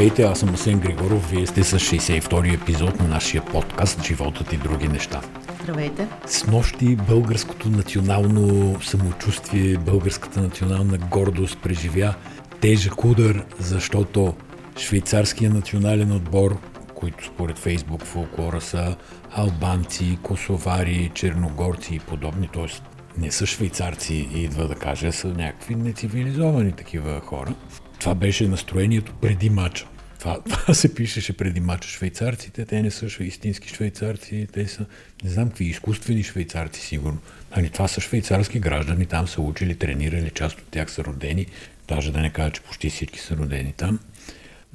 Здравейте, аз съм Асен Григоров. Вие сте с 62-и епизод на нашия подкаст «Животът и други неща». Здравейте. С нощи българското национално самочувствие, българската национална гордост преживя тежък удар, защото швейцарския национален отбор, които според Фейсбук фолклора са албанци, косовари, черногорци и подобни, т.е. не са швейцарци, идва да кажа, са някакви нецивилизовани такива хора. Това беше настроението преди мача. Това, това се пишеше преди мача. Швейцарците, те не са истински швейцарци, те са, не знам какви, изкуствени швейцарци, сигурно. Али, това са швейцарски граждани, там са учили, тренирали, част от тях са родени, даже да не кажа, че почти всички са родени там.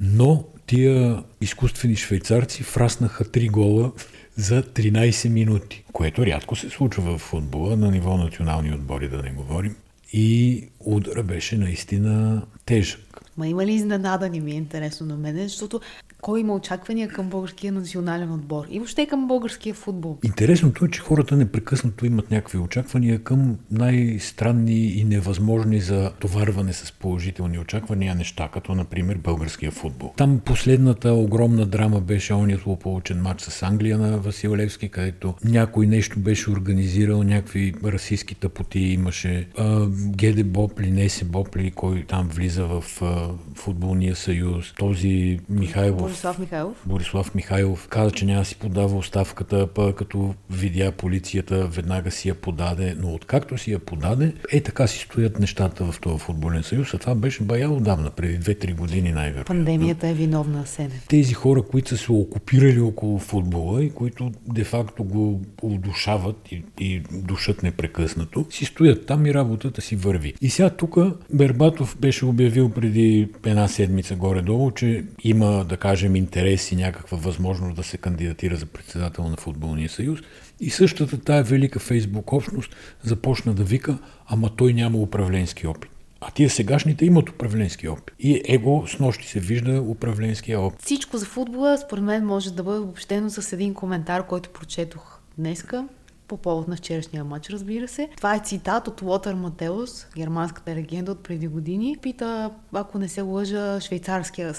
Но тия изкуствени швейцарци фраснаха три гола за 13 минути, което рядко се случва в футбола, на ниво национални отбори да не говорим. И удара беше наистина тежък. Ма има ли изненада, не ми е интересно на мен, защото кой има очаквания към българския национален отбор и въобще към българския футбол? Интересното е, че хората непрекъснато имат някакви очаквания към най-странни и невъзможни за товарване с положителни очаквания неща, като например българския футбол. Там последната огромна драма беше оният злополучен матч с Англия на Васил Левски, където някой нещо беше организирал, някакви расистски тъпоти имаше. А, Геде Бопли, Неси Бопли, кой там влиза в а, футболния съюз. Този Михайлов. Борислав Михайлов. Борислав Михайлов каза, че няма си подава оставката, па като видя полицията, веднага си я подаде. Но откакто си я подаде, е така си стоят нещата в този футболен съюз. А това беше бая отдавна, преди 2-3 години най-вероятно. Пандемията е виновна, Сене. Тези хора, които са се окупирали около футбола и които де-факто го удушават и, и душат непрекъснато, си стоят там и работата си върви. И сега тук Бербатов беше обявил преди една седмица горе-долу, че има, да кажем, интерес и някаква възможност да се кандидатира за председател на Футболния съюз. И същата тая велика фейсбук общност започна да вика, ама той няма управленски опит. А тия сегашните имат управленски опит. И его с нощи се вижда управленския опит. Всичко за футбола, според мен, може да бъде обобщено с един коментар, който прочетох днеска по повод на вчерашния матч, разбира се. Това е цитат от Лотър Матеус, германската легенда от преди години. Пита, ако не се лъжа,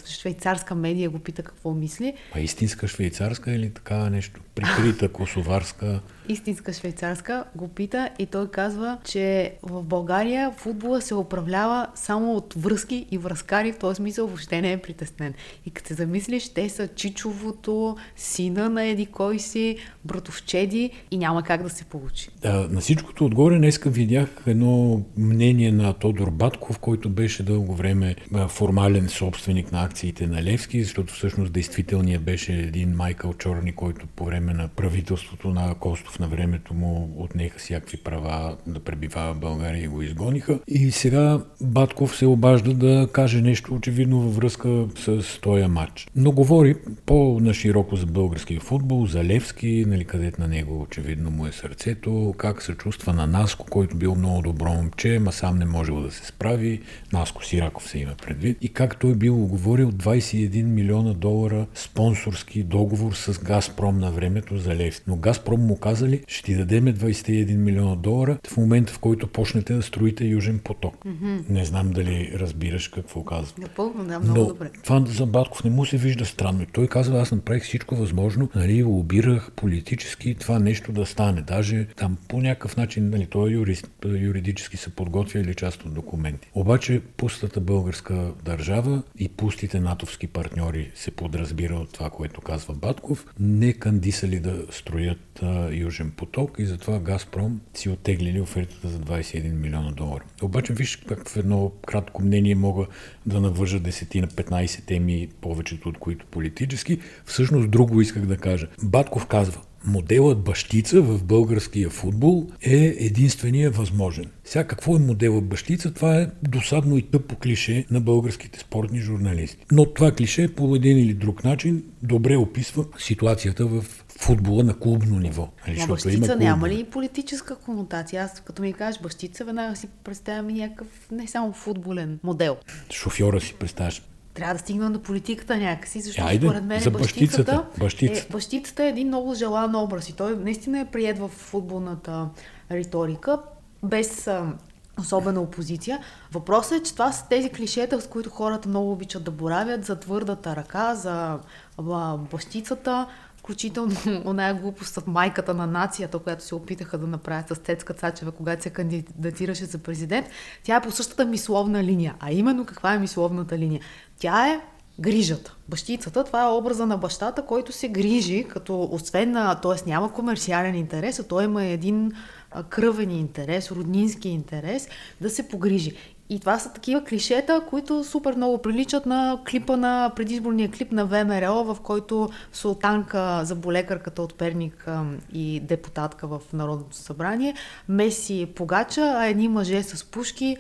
швейцарска медия го пита какво мисли. А истинска швейцарска или такава нещо? Прикрита косоварска? Истинска швейцарска, го пита и той казва, че в България футбола се управлява само от връзки и връзкари, в този смисъл въобще не е притеснен. И като се замислиш, те са чичовото, сина на еди кой си, братовчеди и няма как да се получи. Да, на всичкото отгоре днеска видях едно мнение на Тодор Батков, който беше дълго време формален собственик на акциите на Левски, защото всъщност действителният беше един Майкъл Чорни, който по време на правителството на Костов на времето му отнеха всякакви права да пребивава в България и го изгониха. И сега Батков се обажда да каже нещо очевидно във връзка с този матч. Но говори по-нашироко за българския футбол, за Левски, нали, където на него очевидно му е сърцето, как се чувства на Наско, който бил много добро момче, ма сам не можел да се справи. Наско Сираков се има предвид. И как той бил оговорил 21 милиона долара спонсорски договор с Газпром на времето за Левски. Но Газпром му каза казали, ще ти дадеме 21 милиона долара в момента, в който почнете да строите Южен поток. Mm-hmm. Не знам дали разбираш какво казва. Напълно, да, много Но добре. Това за Батков не му се вижда странно. Той казва, аз направих всичко възможно, нали, лобирах политически това нещо да стане. Даже там по някакъв начин, нали, той е юрист, юридически се подготвя или част от документи. Обаче пустата българска държава и пустите натовски партньори се подразбира от това, което казва Батков, не кандисали да строят а, Южен поток и затова Газпром си оттеглили офертата за 21 милиона долара. Обаче виж как в едно кратко мнение мога да навържа 10 на 15 теми, повечето от които политически. Всъщност друго исках да кажа. Батков казва, моделът бащица в българския футбол е единствения възможен. Сега какво е моделът бащица? Това е досадно и тъпо клише на българските спортни журналисти. Но това клише по един или друг начин добре описва ситуацията в футбола на клубно ниво. Нали, Но бащица има няма ли политическа конотация? Аз като ми кажеш бащица, веднага си представям и някакъв не само футболен модел. Шофьора си представяш трябва да стигнем до политиката някакси, защото Айде, според мен за бащицата, бащицата. Е, бащицата е един много желан образ и той наистина е прият в футболната риторика, без особена опозиция. Въпросът е, че това са тези клишета, с които хората много обичат да боравят, за твърдата ръка, за бащицата, включително оная глупост от майката на нацията, която се опитаха да направят с Цецка Цачева, когато се кандидатираше за президент, тя е по същата мисловна линия. А именно каква е мисловната линия? Тя е грижата. Бащицата, това е образа на бащата, който се грижи, като освен на, т.е. няма комерциален интерес, а той има един кръвен интерес, роднински интерес, да се погрижи. И това са такива клишета, които супер много приличат на клипа на предизборния клип на ВМРО, в който султанка за болекарката от Перник и депутатка в Народното събрание меси погача, а едни мъже с пушки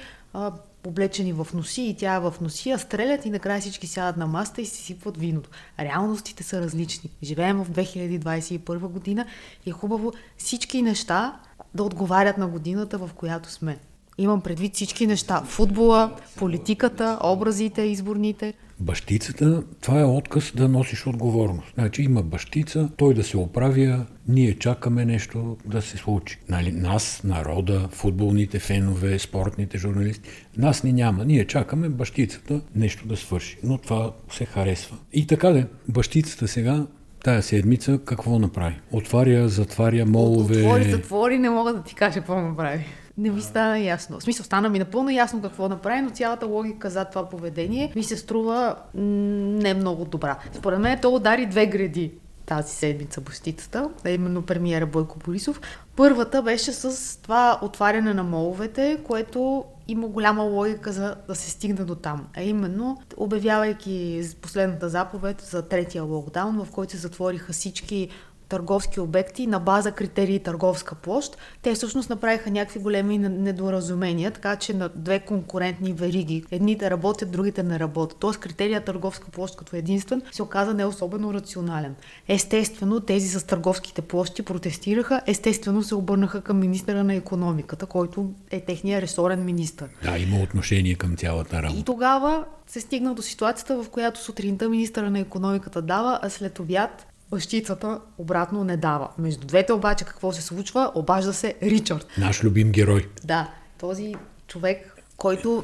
облечени в носи и тя е в носи, а стрелят и накрая всички сядат на маста и си сипват виното. Реалностите са различни. Живеем в 2021 година и е хубаво всички неща да отговарят на годината, в която сме. Имам предвид всички неща. Футбола, политиката, образите, изборните. Бащицата, това е отказ да носиш отговорност. Значи има бащица, той да се оправя, ние чакаме нещо да се случи. Нали, нас, народа, футболните фенове, спортните журналисти, нас ни няма. Ние чакаме бащицата нещо да свърши. Но това се харесва. И така де, бащицата сега тая седмица какво направи? Отваря, затваря молове. Отвори, затвори, не мога да ти кажа какво направи не ми стана ясно. В смисъл, стана ми напълно ясно какво направи, но цялата логика за това поведение ми се струва не много добра. Според мен то удари две гради тази седмица бостицата, а именно премиера Бойко Борисов. Първата беше с това отваряне на моловете, което има голяма логика за да се стигне до там. А именно, обявявайки последната заповед за третия локдаун, в който се затвориха всички търговски обекти на база критерии търговска площ, те всъщност направиха някакви големи недоразумения, така че на две конкурентни вериги. Едните работят, другите не работят. Тоест критерия търговска площ като единствен се оказа не особено рационален. Естествено, тези с търговските площи протестираха, естествено се обърнаха към министъра на економиката, който е техния ресорен министър. Да, има отношение към цялата работа. И тогава се стигна до ситуацията, в която сутринта министъра на економиката дава, а след обяд бащицата обратно не дава. Между двете обаче какво се случва? Обажда се Ричард. Наш любим герой. Да, този човек, който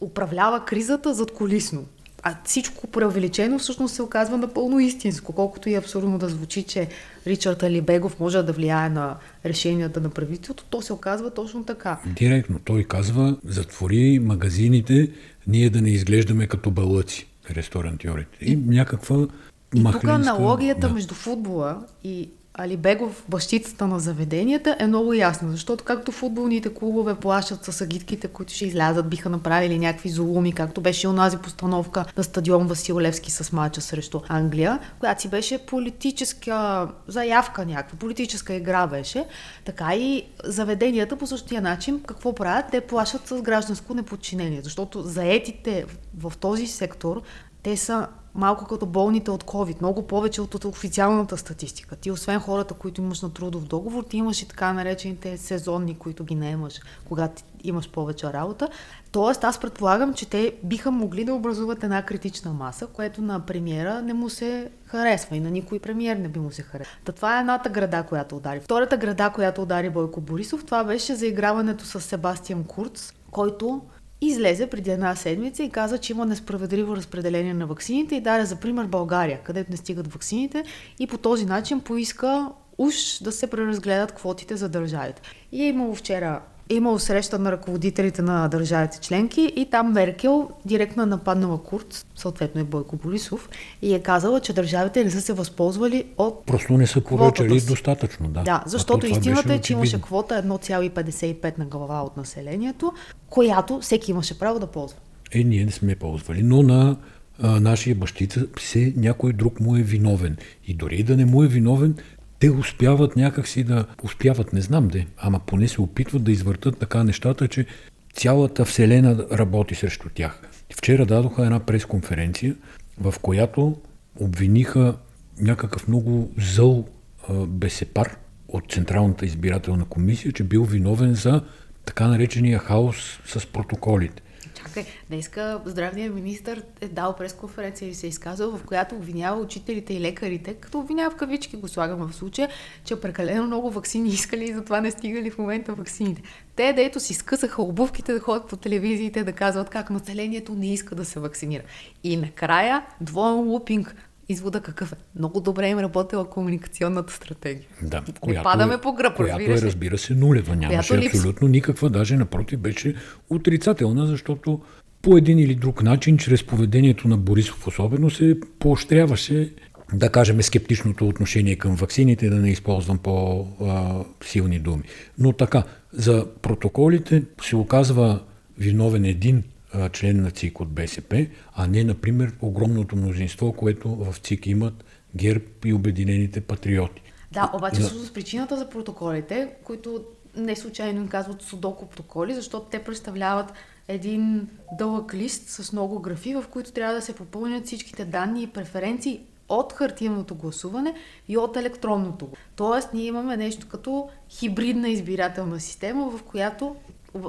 управлява кризата зад колисно. А всичко преувеличено всъщност се оказва напълно истинско, колкото и абсурдно да звучи, че Ричард Алибегов може да влияе на решенията на правителството, то се оказва точно така. Директно. Той казва, затвори магазините, ние да не изглеждаме като балъци, ресторантьорите. И, и някаква и тук аналогията да. между футбола и Алибегов, бащицата на заведенията, е много ясна, защото както футболните клубове плащат с агитките, които ще излязат, биха направили някакви зулуми, както беше онази постановка на стадион Васил Левски с мача срещу Англия, която си беше политическа заявка някаква, политическа игра беше, така и заведенията по същия начин, какво правят? Те плащат с гражданско неподчинение, защото заетите в този сектор те са малко като болните от COVID, много повече от, официалната статистика. Ти, освен хората, които имаш на трудов договор, ти имаш и така наречените сезонни, които ги наемаш, когато имаш повече работа. Тоест, аз предполагам, че те биха могли да образуват една критична маса, което на премиера не му се харесва и на никой премиер не би му се харесва. Та това е едната града, която удари. Втората града, която удари Бойко Борисов, това беше заиграването с Себастиан Курц, който излезе преди една седмица и каза, че има несправедливо разпределение на ваксините и даде за пример България, където не стигат ваксините и по този начин поиска уж да се преразгледат квотите за държавите. И е имало вчера е имало среща на ръководителите на държавите членки и там Меркел директно е нападнала Курц, съответно и Бойко Борисов, и е казала, че държавите не са се възползвали от Просто не са поръчали достатъчно, да. Да, защото истината е, че имаше квота 1,55 на глава от населението, която всеки имаше право да ползва. Е, ние не сме ползвали, но на а, нашия бащица се някой друг му е виновен. И дори да не му е виновен, те успяват някакси да... Успяват, не знам де, ама поне се опитват да извъртат така нещата, че цялата вселена работи срещу тях. Вчера дадоха една пресконференция, в която обвиниха някакъв много зъл бесепар от Централната избирателна комисия, че бил виновен за така наречения хаос с протоколите. Чакай, днеска здравният министр е дал пресконференция и се е изказал, в която обвинява учителите и лекарите, като обвинява в кавички го слагам в случая, че прекалено много вакцини искали и затова не стигали в момента вакцините. Те, дето си скъсаха обувките да ходят по телевизиите да казват как населението не иска да се вакцинира. И накрая двоен лупинг извода какъв е? Много добре им работила комуникационната стратегия. Да, която, падаме по гръб, която е, разбира се, нулева. Нямаше абсолютно никаква, даже напротив беше отрицателна, защото по един или друг начин, чрез поведението на Борисов особено, се поощряваше да кажем, скептичното отношение към ваксините, да не използвам по-силни думи. Но така, за протоколите се оказва виновен един член на ЦИК от БСП, а не, например, огромното мнозинство, което в ЦИК имат ГЕРБ и Обединените патриоти. Да, обаче за... причината за протоколите, които не случайно им казват судоко протоколи, защото те представляват един дълъг лист с много графи, в които трябва да се попълнят всичките данни и преференции от хартиеното гласуване и от електронното. Тоест, ние имаме нещо като хибридна избирателна система, в която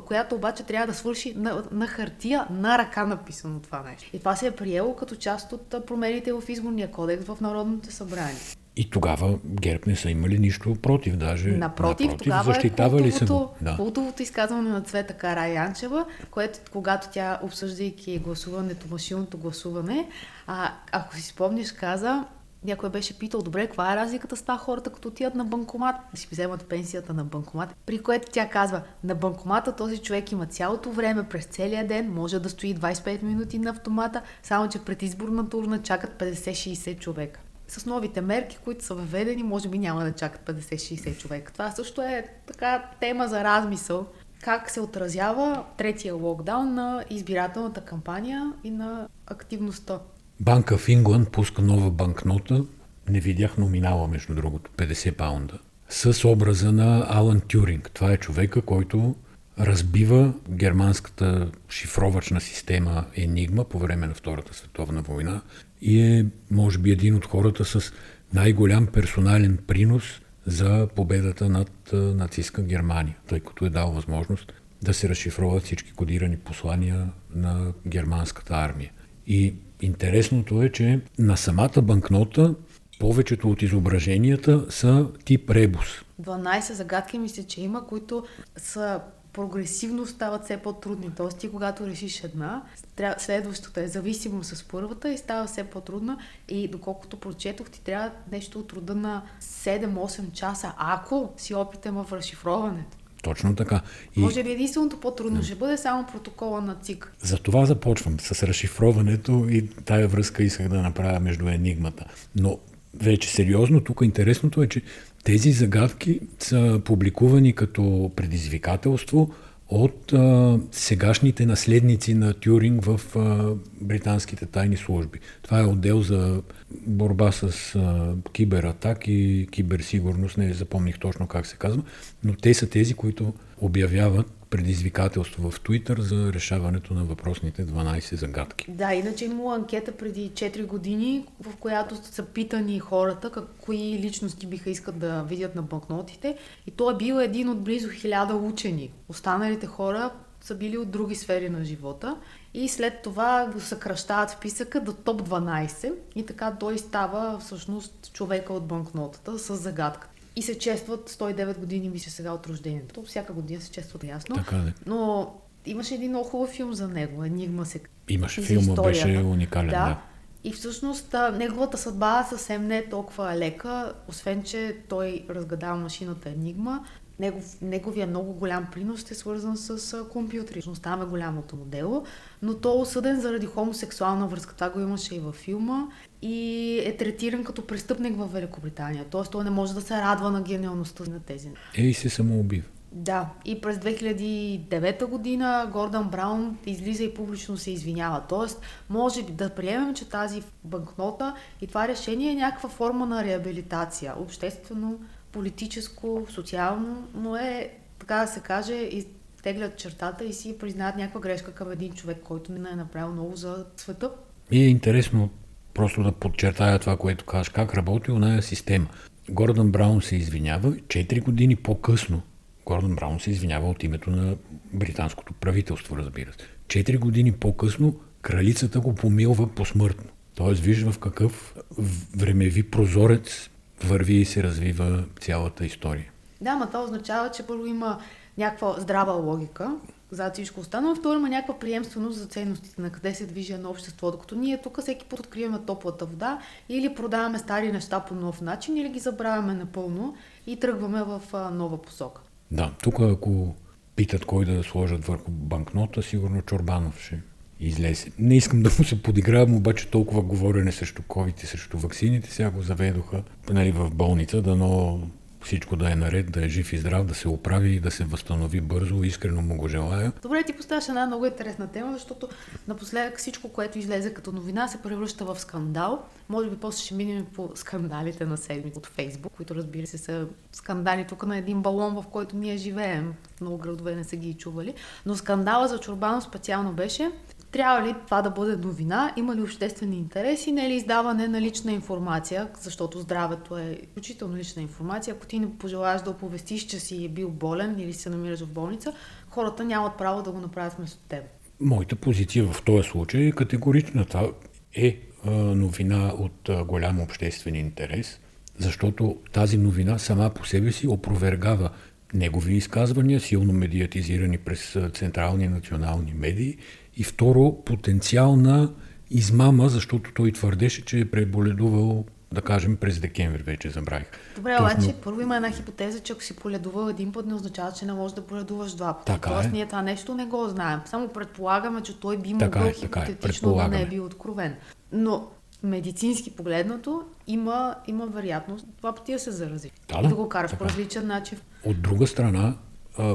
която обаче трябва да свърши на, на хартия, на ръка написано това нещо. И това се е приело като част от промените в изборния кодекс в Народното събрание. И тогава ГЕРБ не са имали нищо против, даже напротив, напротив тогава защитавали е култовото, са. Да. култовото изказване на Цвета Кара Янчева, което когато тя, обсъждайки гласуването, машинното гласуване, а, ако си спомниш, каза, някой беше питал, добре, каква е разликата с това хората, като отидат на банкомат, да си вземат пенсията на банкомат, при което тя казва, на банкомата този човек има цялото време, през целия ден, може да стои 25 минути на автомата, само че пред изборната урна чакат 50-60 човека. С новите мерки, които са въведени, може би няма да чакат 50-60 човека. Това също е така тема за размисъл. Как се отразява третия локдаун на избирателната кампания и на активността? Банка в Ингланд пуска нова банкнота, не видях номинала, между другото, 50 паунда, с образа на Алан Тюринг. Това е човека, който разбива германската шифровачна система Енигма по време на Втората световна война и е, може би, един от хората с най-голям персонален принос за победата над нацистска Германия, тъй като е дал възможност да се разшифроват всички кодирани послания на германската армия. И Интересното е, че на самата банкнота повечето от изображенията са тип ребус. 12 загадки мисля, че има, които са прогресивно стават все по-трудни. Тоест ти когато решиш една, следващата е зависимо с първата и става все по-трудна и доколкото прочетох, ти трябва нещо от рода на 7-8 часа, ако си опитен в разшифроването. Точно така. И... Може би единственото по-трудно ще бъде само протокола на ЦИК. За това започвам с разшифроването и тая връзка исках да направя между енигмата. Но вече сериозно, тук интересното е, че тези загадки са публикувани като предизвикателство от а, сегашните наследници на Тюринг в а, британските тайни служби. Това е отдел за борба с а, кибератак и киберсигурност, не запомних точно как се казва, но те са тези, които обявяват предизвикателство в Твитър за решаването на въпросните 12 загадки. Да, иначе имало анкета преди 4 години, в която са питани хората как, кои личности биха искат да видят на банкнотите. И той е бил един от близо 1000 учени. Останалите хора са били от други сфери на живота. И след това го съкръщават списъка до топ 12 и така той става всъщност човека от банкнотата с загадка и се честват 109 години, мисля сега от рождението. Всяка година се честват ясно. Така не. Но имаше един много хубав филм за него. Енигма се. Имаше филма, беше уникален. Да. да. И всъщност неговата съдба съвсем не е толкова лека, освен че той разгадава машината Енигма. Негов, неговия много голям принос е свързан с компютри. Там е голямото му дело, но той е осъден заради хомосексуална връзка. Това го имаше и във филма и е третиран като престъпник в Великобритания. Тоест той не може да се радва на гениалността на тези. Ей се самоубив. Да, и през 2009 година Гордан Браун излиза и публично се извинява. Тоест, може да приемем, че тази банкнота и това решение е някаква форма на реабилитация. Обществено, политическо, социално, но е, така да се каже, изтеглят чертата и си признаят някаква грешка към един човек, който не е направил много за света. И е интересно просто да подчертая това, което казваш, как работи оная система. Гордън Браун се извинява, 4 години по-късно Гордън Браун се извинява от името на британското правителство, разбира се. Четири години по-късно кралицата го помилва посмъртно. Тоест вижда в какъв времеви прозорец върви и се развива цялата история. Да, но това означава, че първо има някаква здрава логика, за всичко останало. Второ, има някаква приемственост за ценностите, на къде се движи едно общество. Докато ние тук всеки път откриваме топлата вода или продаваме стари неща по нов начин, или ги забравяме напълно и тръгваме в нова посока. Да, тук ако питат кой да сложат върху банкнота, сигурно Чорбанов ще излезе. Не искам да му се подигравам, обаче толкова говорене срещу COVID и срещу ваксините, сега го заведоха нали, в болница, дано всичко да е наред, да е жив и здрав, да се оправи и да се възстанови бързо. Искрено му го желая. Добре, ти поставяш една много интересна тема, защото напоследък всичко, което излезе като новина, се превръща в скандал. Може би после ще минем по скандалите на седми от Фейсбук, които разбира се са скандали тук на един балон, в който ние живеем. Много градове не са ги чували. Но скандала за Чорбанов специално беше, трябва ли това да бъде новина? Има ли обществени интереси? Не е ли издаване на лична информация? Защото здравето е изключително лична информация. Ако ти не пожелаеш да оповестиш, че си е бил болен или се намираш в болница, хората нямат право да го направят вместо теб. Моята позиция в този случай е категорична. Това е новина от голям обществен интерес, защото тази новина сама по себе си опровергава негови изказвания, силно медиатизирани през централни национални медии и второ, потенциална измама, защото той твърдеше, че е преболедувал да кажем през декември вече забравих. Добре, Точно... обаче първо има една хипотеза, че ако си поледувал един път, не означава, че не можеш да поледуваш два пъти. Така Тоест е. ние това нещо не го знаем. Само предполагаме, че той би могъл е, хипотетично е, да не е бил откровен. Но медицински погледнато има, има вероятност това пъти да се зарази. Да, и да го караш така. по различен начин. От друга страна,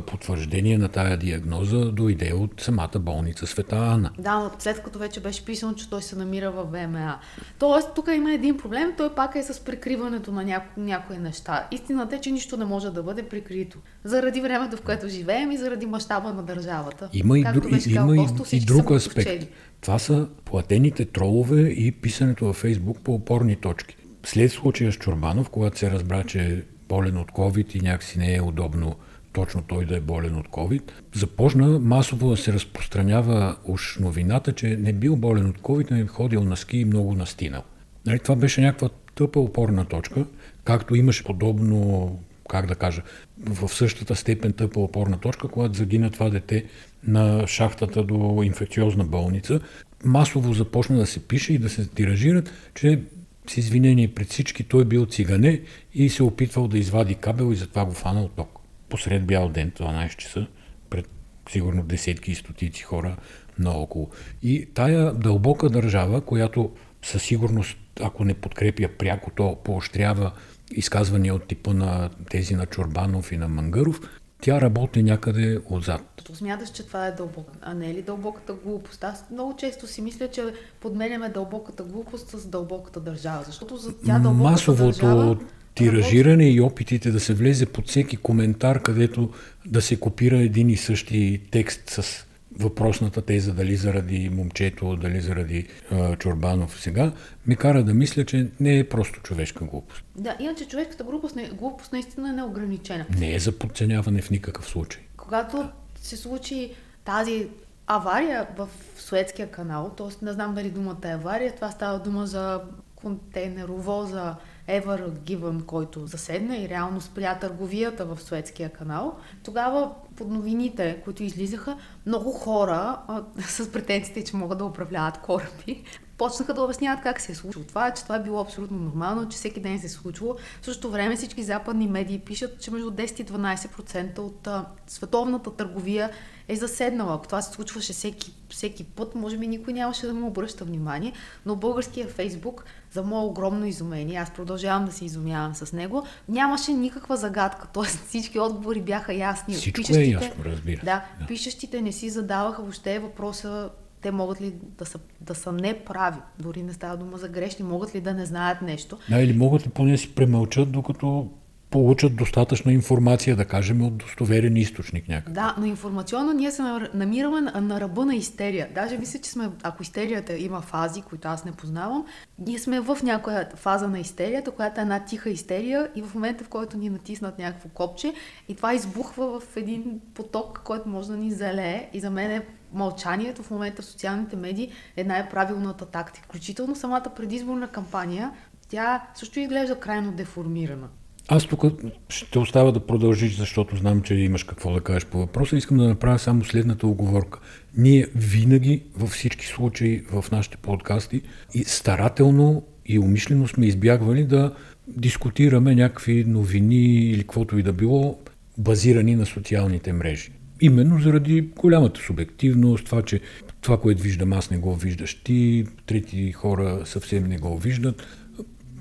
потвърждение на тая диагноза дойде от самата болница Света Ана. Да, след като вече беше писано, че той се намира в ВМА. Тоест, тук има един проблем, той пак е с прикриването на няко, някои неща. Истината е, че нищо не може да бъде прикрито. Заради времето, в което живеем и заради мащаба на държавата. Има и, дру, има и, и друг аспект. Това са платените тролове и писането във Фейсбук по опорни точки. След случая с Чурбанов, когато се разбра, че е болен от COVID и някакси не е удобно точно той да е болен от COVID, започна масово да се разпространява уж новината, че не бил болен от COVID, не е ходил на ски и много настинал. Нали, това беше някаква тъпа опорна точка, както имаше подобно, как да кажа, в същата степен тъпа опорна точка, когато загина това дете на шахтата до инфекциозна болница. Масово започна да се пише и да се тиражират, че с извинение пред всички той бил цигане и се опитвал да извади кабел и затова го фанал ток посред бял ден, 12 часа, пред сигурно десетки и стотици хора наоколо. И тая дълбока държава, която със сигурност, ако не подкрепя пряко, то поощрява изказвания от типа на тези на Чорбанов и на Мангаров, тя работи някъде отзад. То смяташ, че това е дълбока, а не е ли дълбоката глупост? Аз много често си мисля, че подменяме дълбоката глупост с дълбоката държава, защото за тя дълбоката Масовото държава тиражиране и опитите да се влезе под всеки коментар, където да се копира един и същи текст с въпросната теза, дали заради момчето, дали заради а, Чорбанов сега, ме кара да мисля, че не е просто човешка глупост. Да, иначе човешката глупост, глупост наистина е неограничена. Не е за подценяване в никакъв случай. Когато се случи тази авария в Суетския канал, т.е. не знам дали думата е авария, това става дума за контейнеровоза Ever Given, който заседна и реално спря търговията в Суетския канал, тогава под новините, които излизаха, много хора а, с претенциите, че могат да управляват кораби, почнаха да обясняват как се е случило това, че това е било абсолютно нормално, че всеки ден се е случвало. В същото време всички западни медии пишат, че между 10 и 12% от а, световната търговия е заседнала. Ако това се случваше всеки, всеки път, може би никой нямаше да му обръща внимание, но българския Фейсбук, за мое огромно изумение, аз продължавам да се изумявам с него, нямаше никаква загадка, т.е. всички отговори бяха ясни. Всичко е ясно, разбира. Да, да, пишещите не си задаваха въобще въпроса те могат ли да са, да са неправи, дори не става дума за грешни, могат ли да не знаят нещо. Да, или могат ли поне си премълчат, докато получат достатъчна информация, да кажем, от достоверен източник някакъв. Да, но информационно ние се намираме на, ръба на истерия. Даже мисля, че сме, ако истерията има фази, които аз не познавам, ние сме в някоя фаза на истерията, която е една тиха истерия и в момента, в който ни натиснат някакво копче и това избухва в един поток, който може да ни залее и за мен е мълчанието в момента в социалните медии е най-правилната тактика. Включително самата предизборна кампания, тя също изглежда крайно деформирана. Аз тук ще оставя да продължиш, защото знам, че имаш какво да кажеш по въпроса. Искам да направя само следната оговорка. Ние винаги, във всички случаи в нашите подкасти, и старателно и умишлено сме избягвали да дискутираме някакви новини или каквото и да било, базирани на социалните мрежи. Именно заради голямата субективност, това, че това, което виждам аз не го виждаш ти, трети хора съвсем не го виждат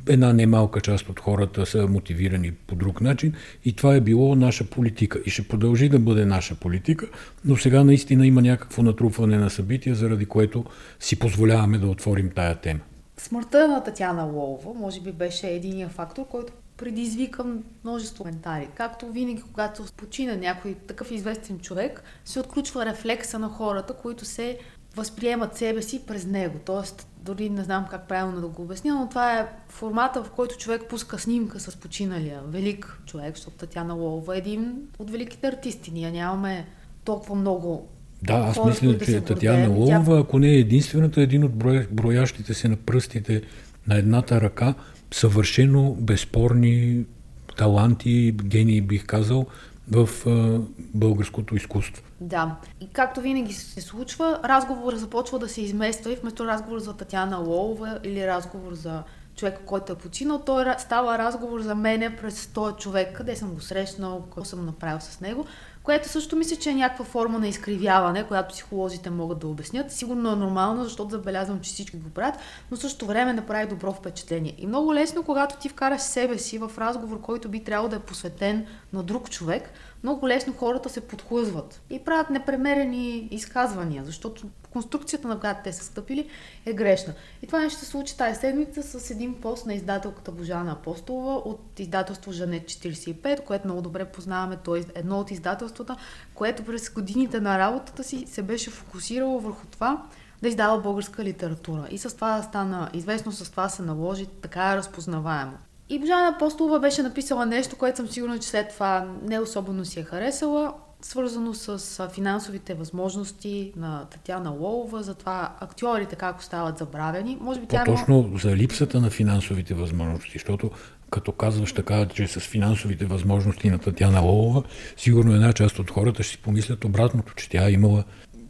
една немалка част от хората са мотивирани по друг начин и това е било наша политика и ще продължи да бъде наша политика, но сега наистина има някакво натрупване на събития, заради което си позволяваме да отворим тая тема. Смъртта на Татяна Лолова може би беше единия фактор, който предизвика множество коментари. Както винаги, когато почина някой такъв известен човек, се отключва рефлекса на хората, които се възприемат себе си през него. Тоест, дори не знам как правилно да го обясня, но това е формата, в който човек пуска снимка с починалия велик човек, защото Татяна Лолова е един от великите артисти. Ние нямаме толкова много да, аз хора, мисля, че да Татяна Лолова, ако не е единствената, един от броящите се на пръстите на едната ръка, съвършено безспорни таланти, гении, бих казал, в а, българското изкуство. Да. И както винаги се случва, разговорът започва да се измества и вместо разговор за Татьяна Лолова или разговор за човека, който е починал, той става разговор за мене през този човек, къде съм го срещнал, какво съм направил с него, което също мисля, че е някаква форма на изкривяване, която психолозите могат да обяснят. Сигурно е нормално, защото забелязвам, че всички го правят, но също време направи добро впечатление. И много лесно, когато ти вкараш себе си в разговор, който би трябвало да е посветен на друг човек, много лесно хората се подхлъзват и правят непремерени изказвания, защото конструкцията, на която те са стъпили, е грешна. И това нещо се случи тази седмица с един пост на издателката Божана Апостолова от издателство Жанет 45, което много добре познаваме. То е едно от издателствата, което през годините на работата си се беше фокусирало върху това да издава българска литература. И с това стана известно, с това се наложи така е разпознаваемо. И Божана Апостолова беше написала нещо, което съм сигурна, че след това не особено си е харесала, свързано с финансовите възможности на Татьяна Лолова, за това актьорите как стават забравени. Може би тя Точно има... за липсата на финансовите възможности, защото като казваш така, че с финансовите възможности на Татьяна Лолова, сигурно една част от хората ще си помислят обратното, че тя е имала,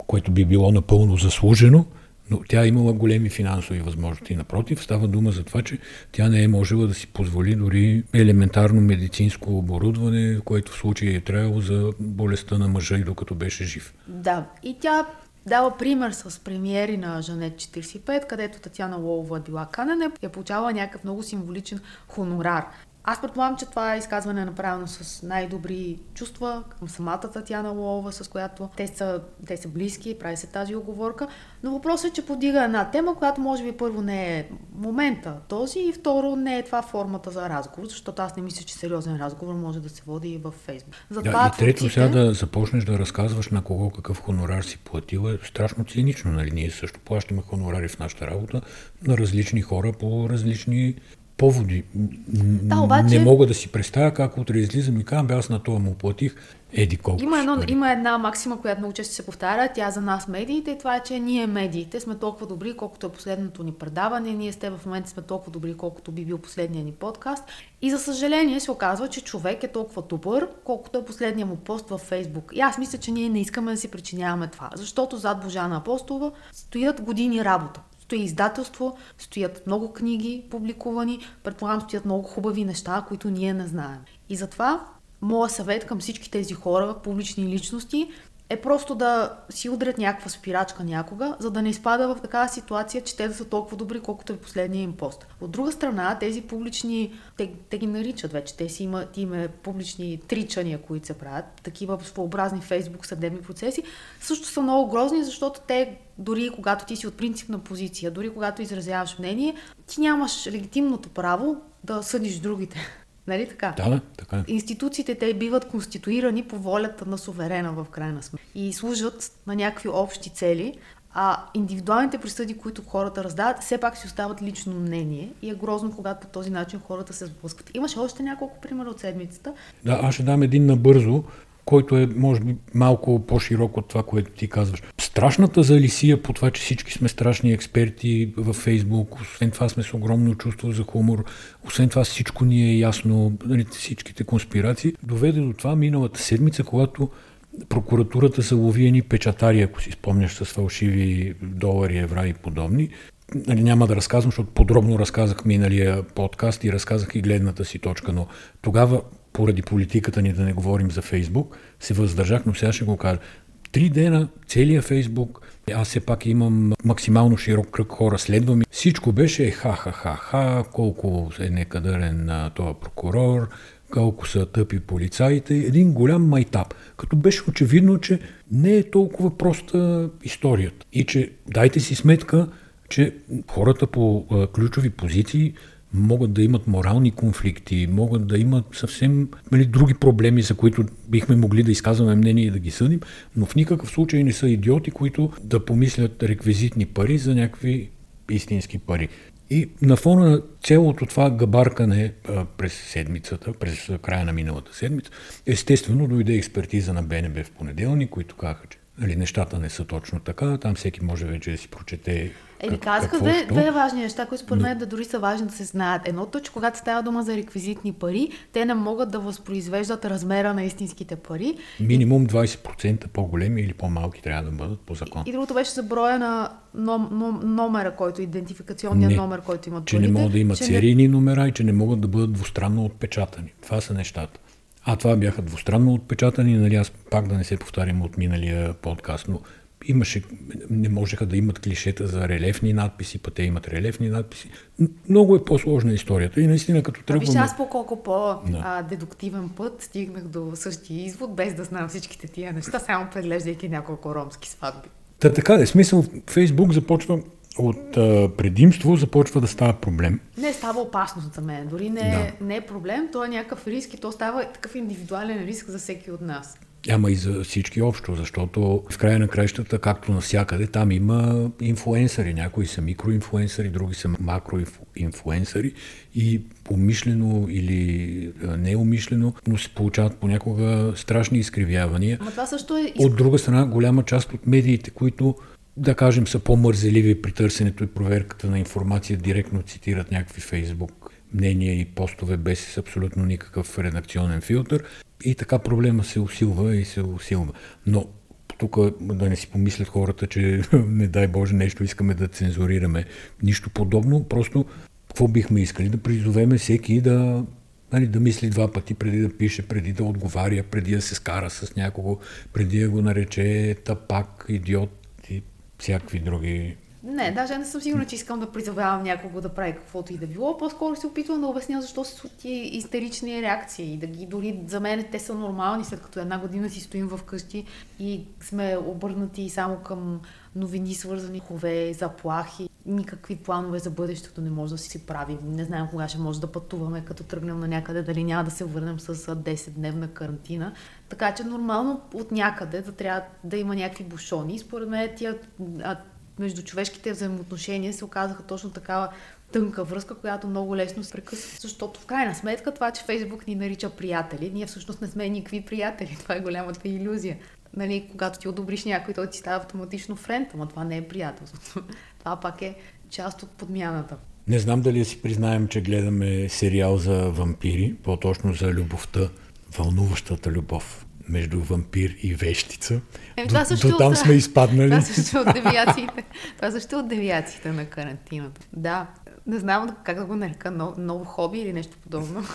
което би било напълно заслужено, но тя имала големи финансови възможности. Напротив, става дума за това, че тя не е можела да си позволи дори елементарно медицинско оборудване, което в случай е трябвало за болестта на мъжа и докато беше жив. Да, и тя дава пример с премиери на Жанет 45, където Татьяна Лолова била канена е получавала някакъв много символичен хонорар. Аз предполагам, че това изказване е направено с най-добри чувства към самата Татьяна Лова, с която те са, те са близки, прави се тази оговорка. Но въпросът е, че подига една тема, която може би първо не е момента този и второ не е това формата за разговор, защото аз не мисля, че сериозен разговор може да се води и във Фейсбук. Затова да, и трето сега да започнеш да разказваш на кого какъв хонорар си платил е страшно цинично. Нали? Ние също плащаме хонорари в нашата работа на различни хора по различни поводи. Да, обаче... Не мога да си представя как утре излизам и казвам, аз на това му платих еди колко. Има, едно, има една максима, която много често се повтаря, тя за нас медиите и това е, че ние медиите сме толкова добри, колкото е последното ни предаване, ние сте в момента сме толкова добри, колкото би бил последния ни подкаст. И за съжаление се оказва, че човек е толкова добър, колкото е последния му пост във Фейсбук. И аз мисля, че ние не искаме да си причиняваме това, защото зад Божана Апостолова стоят години работа стои издателство, стоят много книги публикувани, предполагам стоят много хубави неща, които ние не знаем. И затова моя съвет към всички тези хора, публични личности, е просто да си удрят някаква спирачка някога, за да не изпада в такава ситуация, че те да са толкова добри, колкото е последния им пост. От друга страна, тези публични, те, те ги наричат вече, те си имат име публични тричания, които се правят, такива своеобразни фейсбук съдебни процеси, също са много грозни, защото те дори когато ти си от принципна позиция, дори когато изразяваш мнение, ти нямаш легитимното право да съдиш другите. Нали така? Да, да, така. Институциите те биват конституирани по волята на суверена в крайна сметка и служат на някакви общи цели, а индивидуалните присъди, които хората раздават, все пак си остават лично мнение и е грозно, когато по този начин хората се сблъскват. Имаше още няколко примера от седмицата. Да, аз ще дам един набързо, който е, може би, малко по-широк от това, което ти казваш. Страшната залисия по това, че всички сме страшни експерти във Фейсбук, освен това сме с огромно чувство за хумор, освен това всичко ни е ясно, нали, всичките конспирации, доведе до това миналата седмица, когато прокуратурата са лови едни печатари, ако си спомняш, с фалшиви долари, евра и подобни. Нали, няма да разказвам, защото подробно разказах миналия подкаст и разказах и гледната си точка, но тогава, поради политиката ни да не говорим за Фейсбук, се въздържах, но сега ще го кажа. Три дена, целият Фейсбук, аз все пак имам максимално широк кръг хора, следвам. Всичко беше ха-ха-ха-ха, колко е некадърен този прокурор, колко са тъпи полицаите, един голям майтап. Като беше очевидно, че не е толкова проста историята. И че дайте си сметка, че хората по ключови позиции могат да имат морални конфликти, могат да имат съвсем нали, други проблеми, за които бихме могли да изказваме мнение и да ги съдим, но в никакъв случай не са идиоти, които да помислят реквизитни пари за някакви истински пари. И на фона на цялото това габаркане а, през седмицата, през края на миналата седмица, естествено дойде експертиза на БНБ в понеделник, които казаха, че нали, нещата не са точно така, там всеки може вече да си прочете Еми, казаха две, две важни неща, които според мен да дори са важни да се знаят. Едното, че когато става дума за реквизитни пари, те не могат да възпроизвеждат размера на истинските пари. Минимум 20% по-големи или по-малки трябва да бъдат по закон. И другото беше за броя на ном, ном, номера, който идентификационния Не, номер, който имат Че парите. не могат да имат че серийни номера и че не могат да бъдат двустранно отпечатани. Това са нещата. А това бяха двустранно отпечатани, нали аз пак да не се повтарям от миналия подкаст, но имаше, не можеха да имат клишета за релефни надписи, пък те имат релефни надписи. Много е по-сложна историята. И наистина, като А виж, тръгваме... аз по колко по-дедуктивен път стигнах до същия извод, без да знам всичките тия неща, само преглеждайки няколко ромски сватби. Та така е, смисъл, Фейсбук започва от а, предимство, започва да става проблем. Не става опасност за мен, дори не, Да. не е проблем, то е някакъв риск и то става такъв индивидуален риск за всеки от нас. Ама и за всички общо, защото в края на краищата, както навсякъде, там има инфуенсъри. Някои са микроинфуенсъри, други са макроинфуенсъри и умишлено или неумишлено, но се получават понякога страшни изкривявания. Ама това също е... От друга страна, голяма част от медиите, които да кажем са по-мързеливи при търсенето и проверката на информация, директно цитират някакви фейсбук мнения и постове без абсолютно никакъв редакционен филтър. И така проблема се усилва и се усилва. Но тук да не си помислят хората, че не дай Боже нещо искаме да цензурираме. Нищо подобно, просто какво бихме искали? Да призовеме всеки да, нали, да мисли два пъти преди да пише, преди да отговаря, преди да се скара с някого, преди да го нарече тапак, идиот и всякакви други. Не, даже не съм сигурна, че искам да призовавам някого да прави каквото и да било. По-скоро се опитвам да обясня защо се случват тия истерични реакции и да ги дори за мен те са нормални, след като една година си стоим в къщи и сме обърнати само към новини, свързани хове, заплахи. Никакви планове за бъдещето не може да си правим. Не знаем кога ще може да пътуваме, като тръгнем на някъде, дали няма да се върнем с а, 10-дневна карантина. Така че нормално от някъде да трябва да има някакви бушони. Според мен тия а, междучовешките взаимоотношения се оказаха точно такава тънка връзка, която много лесно се прекъсва. Защото в крайна сметка това, че Фейсбук ни нарича приятели, ние всъщност не сме никакви приятели. Това е голямата иллюзия. Нали, когато ти одобриш някой, той ти става автоматично френд, ама това не е приятелство. Това пак е част от подмяната. Не знам дали да си признаем, че гледаме сериал за вампири, по-точно за любовта, вълнуващата любов между вампир и вещица. Е, това до, също до там от- сме изпаднали. Това също от девиациите. Това също от девиациите на карантината. Да. Не знам как да го нарека. Ново, ново хоби или нещо подобно.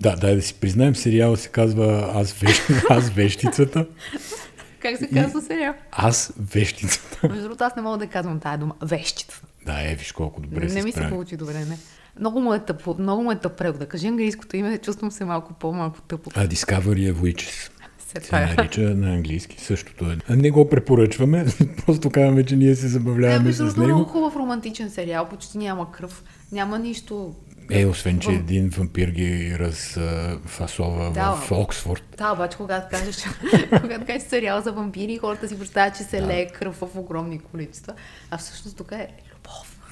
Да, дай да си признаем, сериал се казва Аз, вещ... Аз вещицата. Как се казва сериал? Аз вещицата. Между другото, аз не мога да казвам тая дума. Вещица. Да, е, виж колко добре не се ми се справи. получи добре, не. Много му е тъпо, много му е тъп превод. Да кажи английското име, чувствам се малко по-малко тъпо. А Discovery of Witches Се се нарича на английски. Същото е. Не го препоръчваме, просто казваме, че ние се забавляваме между с другото, много него. хубав романтичен сериал, почти няма кръв, няма нищо Е, освен, че един вампир ги разфасова Да, в Оксфорд. Да, обаче когато кажеш, когато кажеш сериал за вампири, хората си представят, че се лее кръв в огромни количества. А всъщност тук е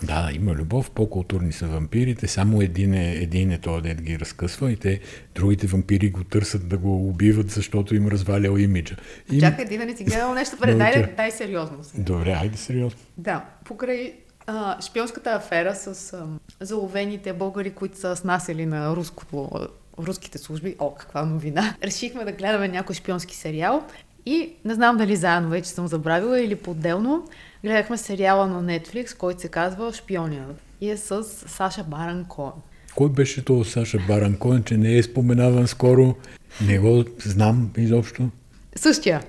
Да, има любов, по-културни са вампирите, само един е, един е този, дед ги разкъсва и те, другите вампири го търсят да го убиват, защото им развалял имиджа. И... Чакай, да не си гледал нещо пред. Дай, дай сериозно. сега. Добре, айде сериозно. Да, покрай а, шпионската афера с а, заловените българи, които са снасяли на руското, руските служби, о, каква новина, решихме да гледаме някой шпионски сериал и не знам дали заедно вече съм забравила или по-отделно, гледахме сериала на Netflix, който се казва Шпионинът и е с Саша Баран Коен. Кой беше то Саша Баран Коен, че не е споменаван скоро? Не го знам изобщо. Същия.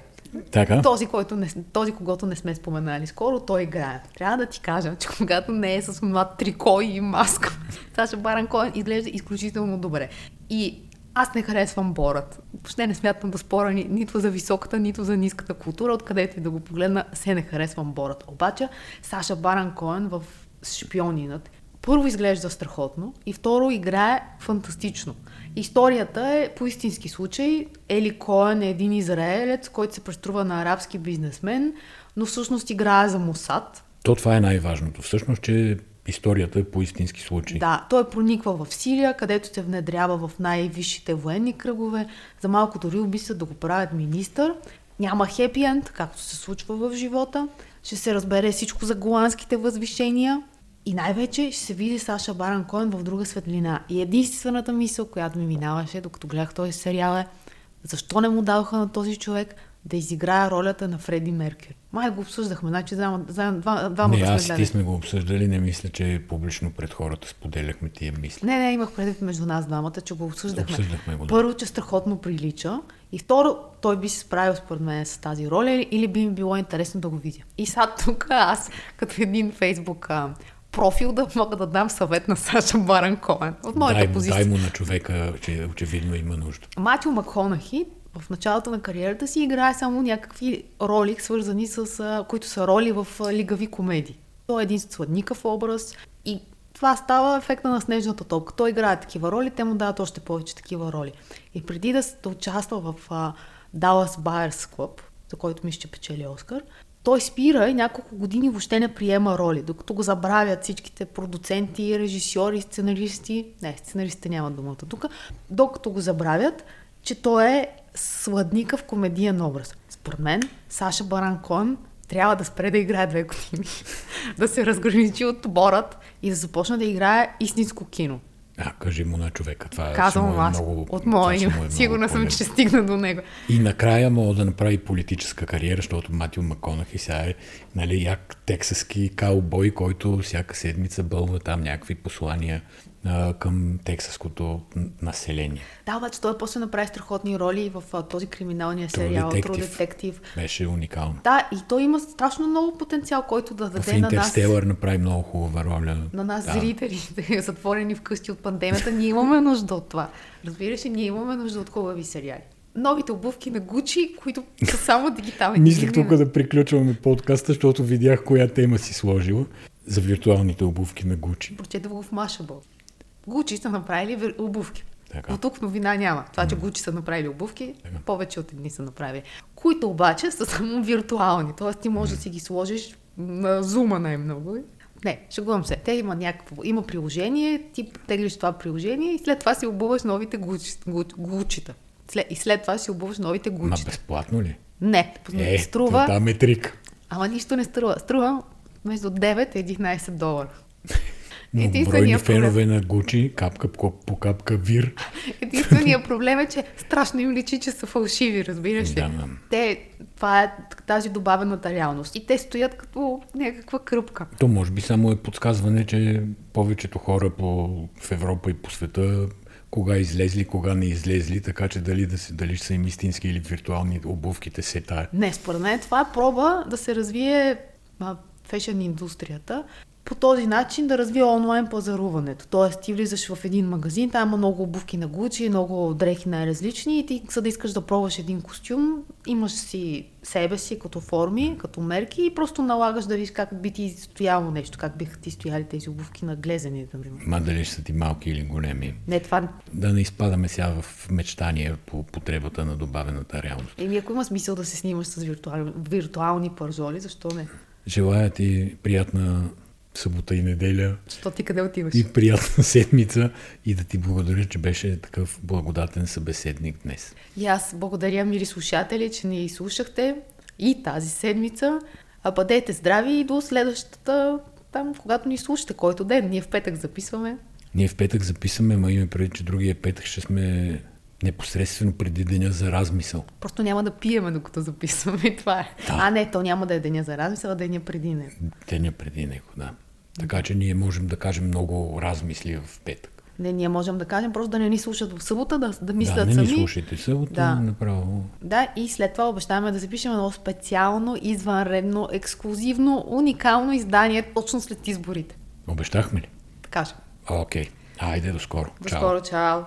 Така? Този, който не, този, когато не сме споменали скоро, той играе. Трябва да ти кажа, че когато не е с млад трико и маска, Саша Баран Коен изглежда изключително добре. И аз не харесвам Борът. Въобще не смятам да спора ни, нито за високата, нито за ниската култура, откъдето и да го погледна, се не харесвам Борът. Обаче Саша Баран Коен в Шпионинът първо изглежда страхотно и второ играе фантастично. Историята е по истински случай. Ели Коен е един израелец, който се преструва на арабски бизнесмен, но всъщност играе за Мусад. То това е най-важното. Всъщност, че историята е по истински случай. Да, той прониква в Сирия, където се внедрява в най-висшите военни кръгове. За малко дори обмислят да го правят министър. Няма хепи енд, както се случва в живота. Ще се разбере всичко за голландските възвишения. И най-вече ще се види Саша Баран Коен в друга светлина. И единствената мисъл, която ми минаваше, докато гледах този сериал е защо не му дадоха на този човек да изиграе ролята на Фреди Меркюри. Май го обсъждахме, значи заедно, два, двамата не, сме аз и ти сме го обсъждали, не мисля, че публично пред хората споделяхме тия мисли. Не, не, имах предвид между нас двамата, че го обсъждахме. Обсъждахме го, да. Първо, че страхотно прилича. И второ, той би се справил според мен с тази роля или би ми било интересно да го видя. И сега тук аз, като един фейсбук профил, да мога да дам съвет на Саша Баран Коен. От моята Дай позиция. дай му на човека, че очевидно има нужда. Матио Макхонахи в началото на кариерата си играе само някакви роли, свързани с, които са роли в лигави комедии. Той е един сладникав образ и това става ефекта на снежната топка. Той играе такива роли, те му дават още повече такива роли. И преди да, да участва в а, Dallas Buyers Club, за който ми ще печели Оскар, той спира и няколко години въобще не приема роли, докато го забравят всичките продуценти, режисьори, сценаристи. Не, сценаристите нямат думата тук. Докато го забравят, че той е сладникъв комедиен образ. Според мен, Саша Баран Коен трябва да спре да играе две години, да се разграничи от борът и да започне да играе истинско кино. А, кажи му на човека. Това Казвам му е аз много, от мое име. е Сигурна съм, че стигна до него. И накрая мога да направи политическа кариера, защото Матио Маконах и сега е нали, як тексаски каубой, който всяка седмица бълва там някакви послания а, към тексаското население. Да, обаче той после направи страхотни роли в а, този криминалния сериал True Detective. Беше уникално. Да, и той има страшно много потенциал, който да В даде на нас, Интерстелър направи много хубава роля. на нас Да. зрителите, затворени вкъщи от пандемията. Ние имаме нужда от това. Разбираш ли, ние имаме нужда от хубави сериали. Новите обувки на Гучи, които са само дигитални. Мислих тук да приключваме подкаста, защото видях коя тема си сложила за виртуалните обувки на Гучи. Прочетах го в Машабъл. Гучи са направили обувки. Така. Но тук новина няма. Това, че Гучи са направили обувки, Така. повече от едни са направили. Които обаче са само виртуални. Тоест ти можеш да си ги сложиш на зума най-много. Не, шегувам се. Те има някакво, има приложение, ти теглиш това приложение и след това си обуваш новите гучи, гу- гучита. След, и след това си обуваш новите Ма гучита. безплатно ли? Не, Е, струва, там е трик. ама нищо не струва. Струва между 9 и 11 долара. Но Единственият бройни фенове на Гучи, капка по, капка вир. Единственият проблем е, че страшно им личи, че са фалшиви, разбираш ли? Да, да. Те, това е тази добавената реалност. И те стоят като някаква кръпка. То може би само е подсказване, че повечето хора по, в Европа и по света кога излезли, кога не излезли, така че дали, да се, дали са им истински или виртуални обувките се тая. Не, според мен това е проба да се развие а, фешен индустрията по този начин да развие онлайн пазаруването. Тоест, ти влизаш в един магазин, там има много обувки на Gucci, много дрехи най-различни и ти, за да искаш да пробваш един костюм, имаш си себе си като форми, като мерки и просто налагаш да видиш как би ти стояло нещо, как биха ти стояли тези обувки на глезени, например. Ма дали ще са ти малки или големи. Не, това... Да не изпадаме сега в мечтания по потребата на добавената реалност. Еми, ако има смисъл да се снимаш с виртуални, виртуални пържоли, защо не? Желая ти приятна събота и неделя. Що ти къде отиваш? И приятна седмица и да ти благодаря, че беше такъв благодатен събеседник днес. И аз благодаря, мили слушатели, че ни слушахте и тази седмица. А бъдете здрави и до следващата, там, когато ни слушате, който ден. Ние в петък записваме. Ние в петък записваме, ма имаме преди, че другия петък ще сме непосредствено преди деня за размисъл. Просто няма да пиеме докато записваме това е. Да. А не, то няма да е деня за размисъл, а деня преди него. Деня преди него, да. Така че ние можем да кажем много размисли в петък. Не, ние можем да кажем просто да не ни слушат в събота, да, да мислят да, не сами. ни слушайте събота, Да. направо. Да, и след това обещаваме да запишем едно специално, извънредно, ексклюзивно, уникално издание точно след изборите. Обещахме ли? Така ще. Окей. Айде, до скоро. До Чао. скоро, чао!